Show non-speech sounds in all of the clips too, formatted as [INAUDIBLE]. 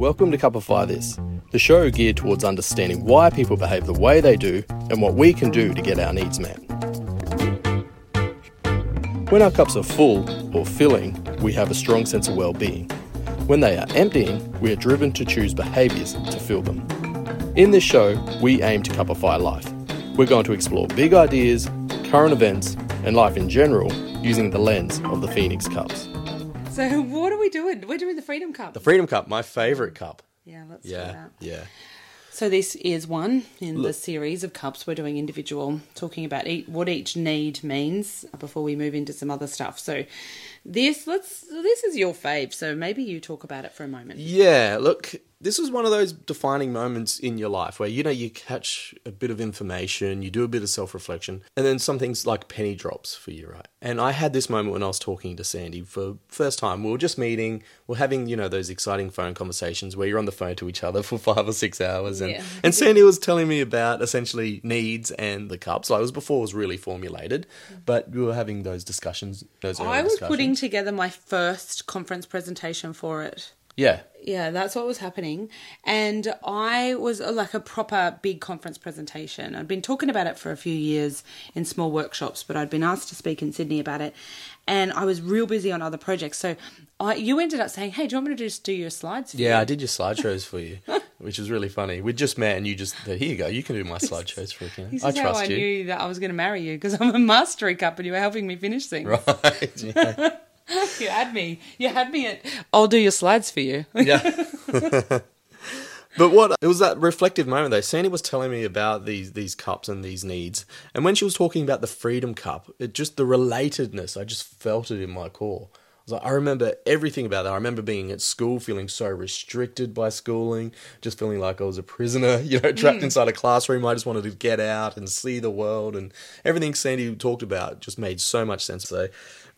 Welcome to Cupify This, the show geared towards understanding why people behave the way they do and what we can do to get our needs met. When our cups are full or filling, we have a strong sense of well being. When they are emptying, we are driven to choose behaviours to fill them. In this show, we aim to cupify life. We're going to explore big ideas, current events, and life in general using the lens of the Phoenix Cups. So [LAUGHS] what are we doing? We're doing the Freedom Cup. The Freedom Cup, my favourite cup. yeah, let's do that. yeah. So this is one in the series of cups. We're doing individual, talking about each, what each need means before we move into some other stuff. So this, let's. This is your fave. So maybe you talk about it for a moment. Yeah, look, this was one of those defining moments in your life where you know you catch a bit of information, you do a bit of self-reflection, and then some things like penny drops for you, right? And I had this moment when I was talking to Sandy for first time. We were just meeting, we're having, you know, those exciting phone conversations where you're on the phone to each other [LAUGHS] for 5 or 6 hours and Yeah. and Sandy was telling me about essentially needs and the cups. Like it was before it was really formulated, mm-hmm. but we were having those discussions, those early I was discussions. putting together my first conference presentation for it. Yeah. Yeah, that's what was happening. And I was uh, like a proper big conference presentation. I'd been talking about it for a few years in small workshops, but I'd been asked to speak in Sydney about it. And I was real busy on other projects. So I, you ended up saying, hey, do you want me to just do your slides? For Yeah, you? I did your slideshows for you, [LAUGHS] which was really funny. We just met, and you just here you go. You can do my slideshows for me. This I is how I you. knew that I was going to marry you because I'm a mastery cup and you were helping me finish things. Right? [LAUGHS] Yeah. You had me. You had me at, I'll do your slides for you. yeah. but what it was that reflective moment though. Sandy was telling me about these these cups and these needs, and when she was talking about the Freedom Cup, it just the relatedness. I just felt it in my core. I was like, I remember everything about that. I remember being at school, feeling so restricted by schooling, just feeling like I was a prisoner, [LAUGHS] you know, trapped inside a classroom. I just wanted to get out and see the world, and everything Sandy talked about just made so much sense. So,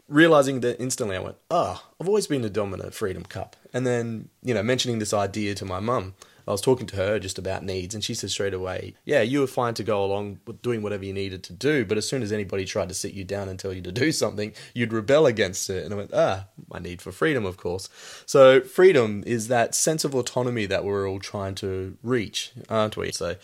realizing that instantly, I went, "Ah, I've always been a dominant Freedom Cup." And then, you know, mentioning this idea to my mum, I was talking to her just about needs, and she said straight away, "Yeah, you were fine to go along with doing whatever you needed to do, but as soon as anybody tried to sit you down and tell you to do something, you'd rebel against it." And I went, "Ah, my need for freedom, of course." So, freedom is that sense of autonomy that we're all trying to reach, aren't we? So,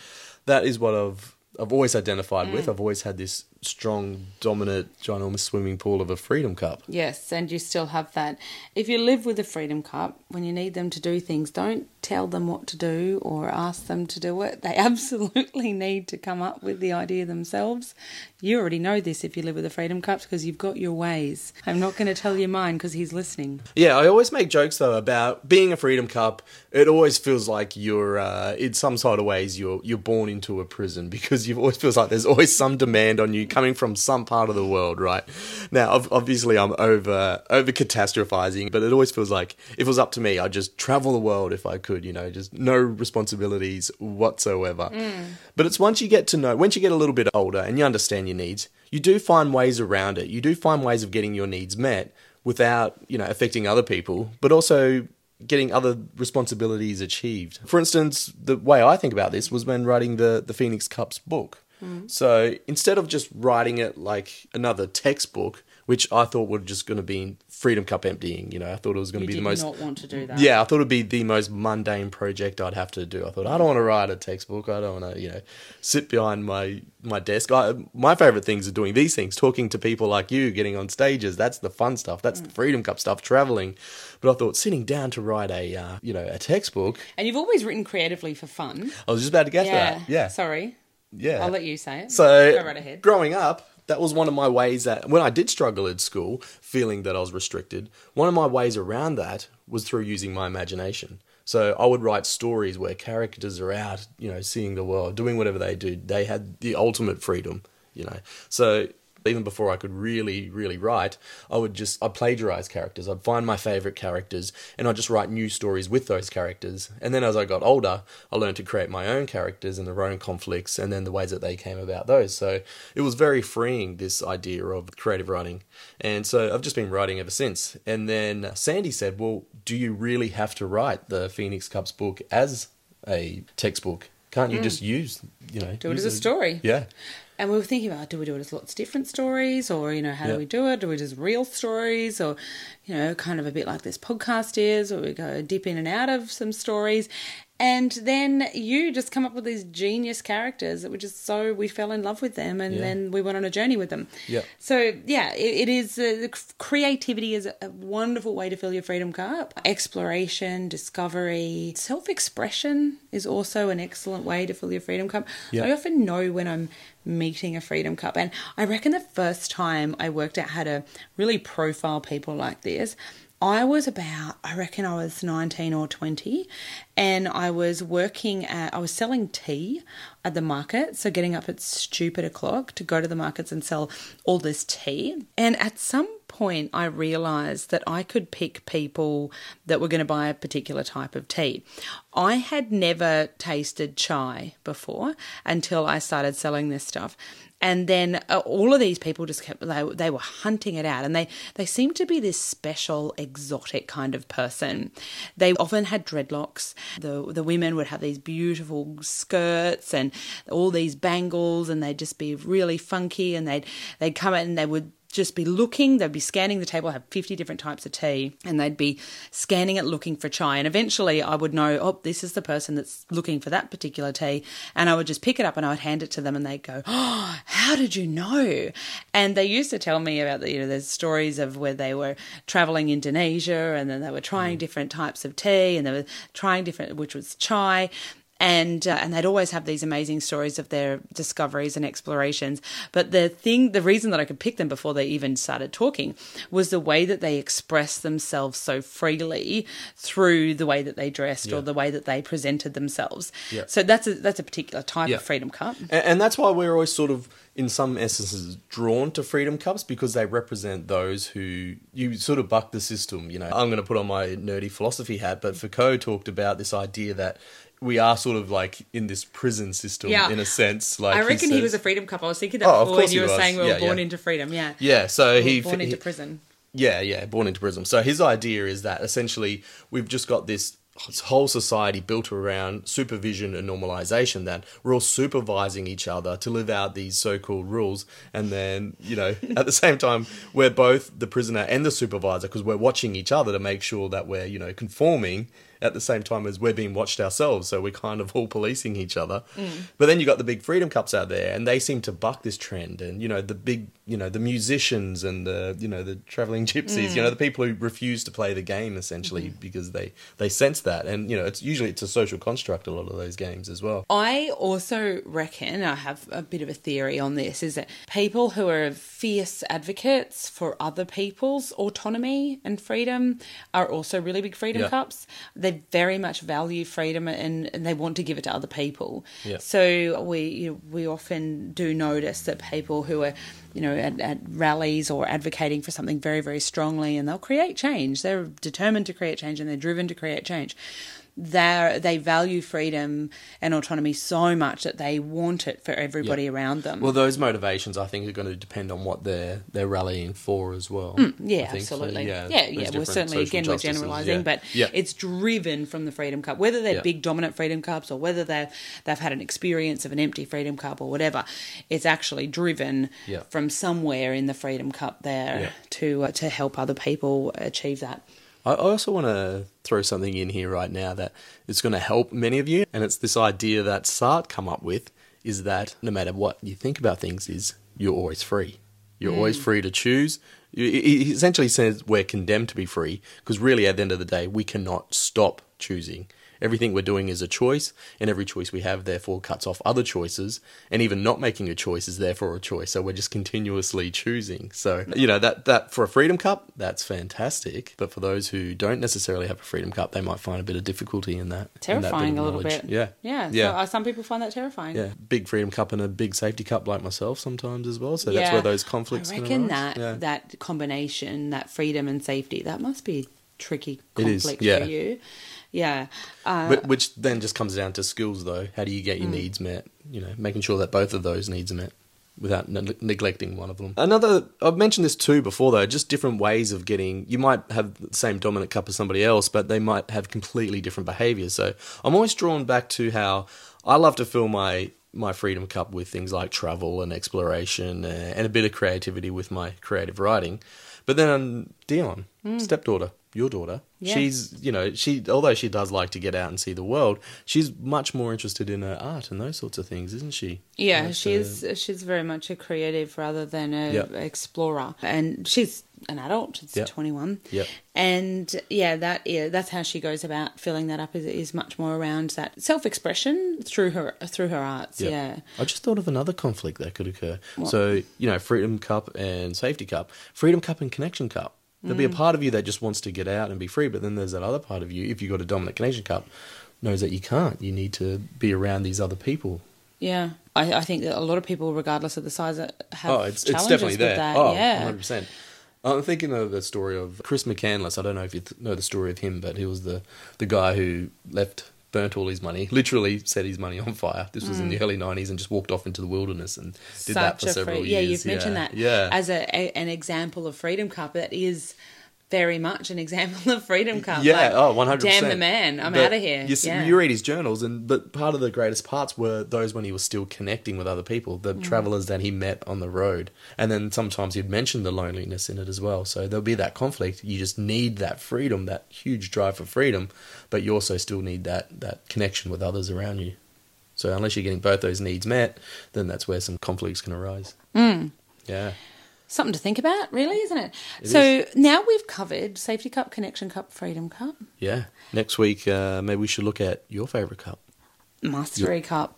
that is what I've I've always identified with. I've always had this strong, dominant, ginormous swimming pool of a freedom cup. Yes, and you still have that. If you live with a Freedom Cup, when you need them to do things, don't tell them what to do or ask them to do it. They [LAUGHS] absolutely need to come up with the idea themselves. You already know this if you live with a Freedom Cup because you've got your ways. I'm not going to tell you mine because he's listening. Yeah, I always make jokes though about being a freedom cup. It always feels like you're, uh, in some sort of ways, you're you're born into a prison [LAUGHS] because you always feels like there's always some demand on you coming from some part of the world, right? Now, obviously, I'm over over catastrophizing, but it always feels like if it was up to me, I'd just travel the world if I could, you know, just no responsibilities whatsoever. Mm. But it's once you get to know, once you get a little bit older and you understand your needs, you do find ways around it. You do find ways of getting your needs met without, you know, affecting other people, but also getting other responsibilities achieved. For instance, the way I think about this was when writing the the Phoenix Cups book. Mm. So instead of just writing it like another textbook, which I thought were just going to be Freedom Cup emptying, you know, I thought it was going You to be the most not want to do that. yeah, I thought it'd be the most mundane project I'd have to do. I thought I don't want to write a textbook. I don't want to, you know, sit behind my my desk. I, my favorite things are doing these things, talking to people like you, getting on stages. That's the fun stuff. That's the Freedom Cup stuff, traveling. But I thought sitting down to write a, uh, you know, a textbook. And you've always written creatively for fun. I was just about to get to Yeah. that. Yeah, Sorry. yeah. I'll let you say it. So, Go right ahead. growing up, that was one of my ways that when I did struggle at school, feeling that I was restricted, one of my ways around that was through using my imagination. So I would write stories where characters are out, you know, seeing the world, doing whatever they do. They had the ultimate freedom, you know. So even before I could really, really write, I would just I'd plagiarize characters. I'd find my favorite characters and I'd just write new stories with those characters. And then as I got older, I learned to create my own characters and their own conflicts and then the ways that they came about those. So it was very freeing this idea of creative writing. And so I've just been writing ever since. And then Sandy said, "Well, do you really have to write the Phoenix Cups book as a textbook? Can't you mm. just use, you know, Do it as a story. Yeah. And we were thinking about do we do it as lots of different stories or, you know, how Yeah. do we do it? Do we just real stories or, you know, kind of a bit like this podcast is, where we go dip in and out of some stories. And then you just come up with these genius characters that were just so we fell in love with them and Yeah. then we went on a journey with them. Yeah. So yeah, it, it is uh, creativity is a wonderful way to fill your freedom cup. Exploration, discovery, self-expression is also an excellent way to fill your freedom cup. Yeah. I often know when I'm meeting a freedom cup, and I reckon the first time I worked out how to really profile people like this. I was about, I reckon I was 19 or 20, and I was working at, I was selling tea at the market. So getting up at stupid o'clock to go to the markets and sell all this tea. And at some point, I realized that I could pick people that were going to buy a particular type of tea. I had never tasted chai before until I started selling this stuff. And then uh, all of these people just kept they, they were hunting it out, and they they seemed to be this special, exotic kind of person. They often had dreadlocks. The the women would have these beautiful skirts and all these bangles, and they'd just be really funky. And they'd they'd come in and they would just be looking, they'd be scanning the table, have 50 different types of tea, and they'd be scanning it looking for chai. And eventually I would know, oh, this is the person that's looking for that particular tea. And I would just pick it up and I would hand it to them, and they'd go, oh, how did you know? And they used to tell me about the, you know, there's stories of where they were traveling Indonesia and then they were trying mm. different types of tea and they were trying different, which was chai and uh, and they'd always have these amazing stories of their discoveries and explorations. But the thing, the reason that I could pick them before they even started talking was the way that they expressed themselves so freely through the way that they dressed Yeah. or the way that they presented themselves. Yeah. So that's a that's a particular type Yeah. of freedom cup. And, and that's why we're always sort of, in some essences, drawn to Freedom Cups because they represent those who you sort of buck the system. You know, I'm going to put on my nerdy philosophy hat, but Foucault talked about this idea that we are sort of like in this prison system Yeah. in a sense. Like I reckon he, says- was a freedom cup. I was thinking that Oh, before when you were was. saying we were Yeah, born yeah. into freedom. Yeah. Yeah, so We he born he- into prison. Yeah, yeah, born into prison. So his idea is that essentially we've just got this whole society built around supervision and normalization that we're all supervising each other to live out these so-called rules and then you know [LAUGHS] at the same time we're both the prisoner and the supervisor because we're watching each other to make sure that we're you know conforming at the same time as we're being watched ourselves so we're kind of [LAUGHS] all policing each other. Mm. But then you got the big freedom cups out there and they seem to buck this trend and you know the big you know the musicians and the you know the traveling gypsies you mm. know the people who refuse to play the game essentially mm-hmm. because they they sense that. And you know it's usually it's a social construct a lot of those games as well. I also reckon, I have a bit of a theory on this, is that people who are fierce advocates for other people's autonomy and freedom are also really big freedom Yeah. cups. They very much value freedom and, and they want to give it to other people. Yeah. So we you know, we often do notice that people who are you know at, at rallies or advocating for something very very strongly and they'll create change. They're determined to create change and they're driven to create change. They they value freedom and autonomy so much that they want it for everybody Yeah. around them. well those motivations i think are going to depend on what they're they're rallying for as well yeah, I think. So, absolutely. yeah, yeah. Well, different certainly, again, we're generalising, yeah. but yeah it's driven from the Freedom Cup. Whether they're Yeah. big dominant Freedom Cups or whether they've they've had an experience of an empty Freedom Cup or whatever, it's actually driven Yeah. from somewhere in the Freedom Cup there Yeah. to uh, to help other people achieve that. I also want to throw something in here right now that is going to help many of you, and it's this idea that Sartre come up with is that no matter what you think about things, is you're always free. You're always mm. free to choose. He essentially says we're condemned to be free because really, at the end of the day, we cannot stop choosing. Everything we're doing is a choice, and every choice we have therefore cuts off other choices, and even not making a choice is therefore a choice. So we're just continuously choosing. So you know that that for a freedom cup, that's fantastic. But for those who don't necessarily have a freedom cup, they might find a bit of difficulty in that. in that Terrifying a little bit. Yeah, yeah. yeah. So, uh, some people find that terrifying. yeah, big freedom cup and a big safety cup like myself sometimes as well. So that's Yeah. where those conflicts. I reckon that Yeah. that combination, that freedom and safety, that must be tricky conflict yeah. for you. Yeah. Uh, But, which then just comes down to skills, though. How do you Mm. get your needs met? You know, making sure that both of those needs are met without ne- neglecting one of them. Another, I've mentioned this too before, though. Just different ways of getting. You might have the same dominant cup as somebody else, but they might have completely different behaviors. So I'm always drawn back to how I love to fill my my Freedom Cup with things like travel and exploration uh, and a bit of creativity with my creative writing. But then um, Dion, stepdaughter, your daughter, Yeah. she's you know she although she does like to get out and see the world, she's much more interested in her art and those sorts of things, isn't she? Yeah, That's, she's uh, she's very much a creative rather than a Yep. explorer, and she's an adult. She's Yep. twenty one. Yep. And yeah, that yeah, that's how she goes about filling that up. Is, is much more around that self expression through her through her arts. Yep. Yeah. I just thought of another conflict that could occur. So, you know, Freedom Cup and Safety Cup, Freedom Cup and Connection Cup. There'll Mm. be a part of you that just wants to get out and be free, but then there's that other part of you, if you've got a Dominant Connection Cup, knows that you can't. You need to be around these other people. Yeah, I, I think that a lot of people, regardless of the size, uh, have oh, it's, it's challenges definitely with there. that. Oh, yeah, 100%. I'm thinking of the story of Chris McCandless. I don't know if you th- know the story of him, but he was the, the guy who left, burnt all his money, literally set his money on fire. This was in the early 90s and just walked off into the wilderness and did that for Mm. several free- years. Yeah, you've mentioned Yeah. that Yeah. as a, a an example of Freedom Cup. That is very much an example of Freedom Cup. Yeah, Like, oh, 100%. Damn the man, I'm But out of here. You, yeah. you read his journals, and but part of the greatest parts were those when he was still connecting with other people, Mm. the travelers that he met on the road, and then sometimes he'd mention the loneliness in it as well. So there'll be that conflict. You just need that freedom, that huge drive for freedom, but you also still need that that connection with others around you. So unless you're getting both those needs met, then that's where some conflicts can arise. Mm. Yeah. Something to think about, really, isn't it? It so now we've covered Safety Cup, Connection Cup, Freedom Cup, Yeah. Next week, uh, maybe we should look at your favorite cup. Mastery Cup.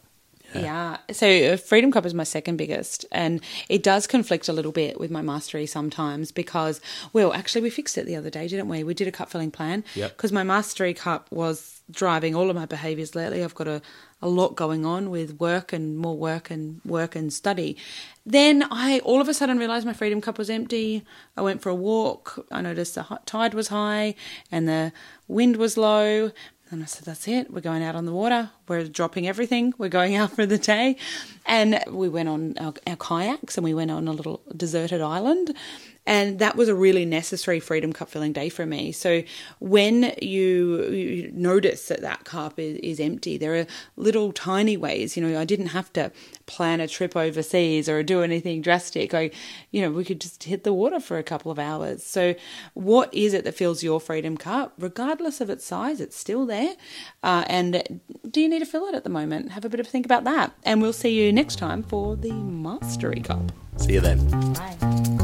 Yeah. Yeah. So uh, Freedom Cup is my second biggest, and it does conflict a little bit with my mastery sometimes because, well, actually, we fixed it the other day, didn't we? We did a cup filling plan Yep. because my mastery cup was driving all of my behaviours lately. I've got a, a lot going on with work and more work and work and study. Then I all of a sudden realised my Freedom Cup was empty. I went for a walk. I noticed the tide was high and the wind was low. And I said, that's it. We're going out on the water. We're dropping everything. We're going out for the day. And we went on our, our kayaks and we went on a little deserted island. And that was a really necessary Freedom Cup filling day for me. So when you, you notice that that cup is, is empty, there are little tiny ways. You know, I didn't have to plan a trip overseas or do anything drastic. I, you know, we could just hit the water for a couple of hours. So what is it that fills your Freedom Cup? Regardless of its size, it's still there. Uh, and do you need to fill it at the moment? Have a bit of a think about that. And we'll see you next time for the Mastery Cup. See you then. Bye.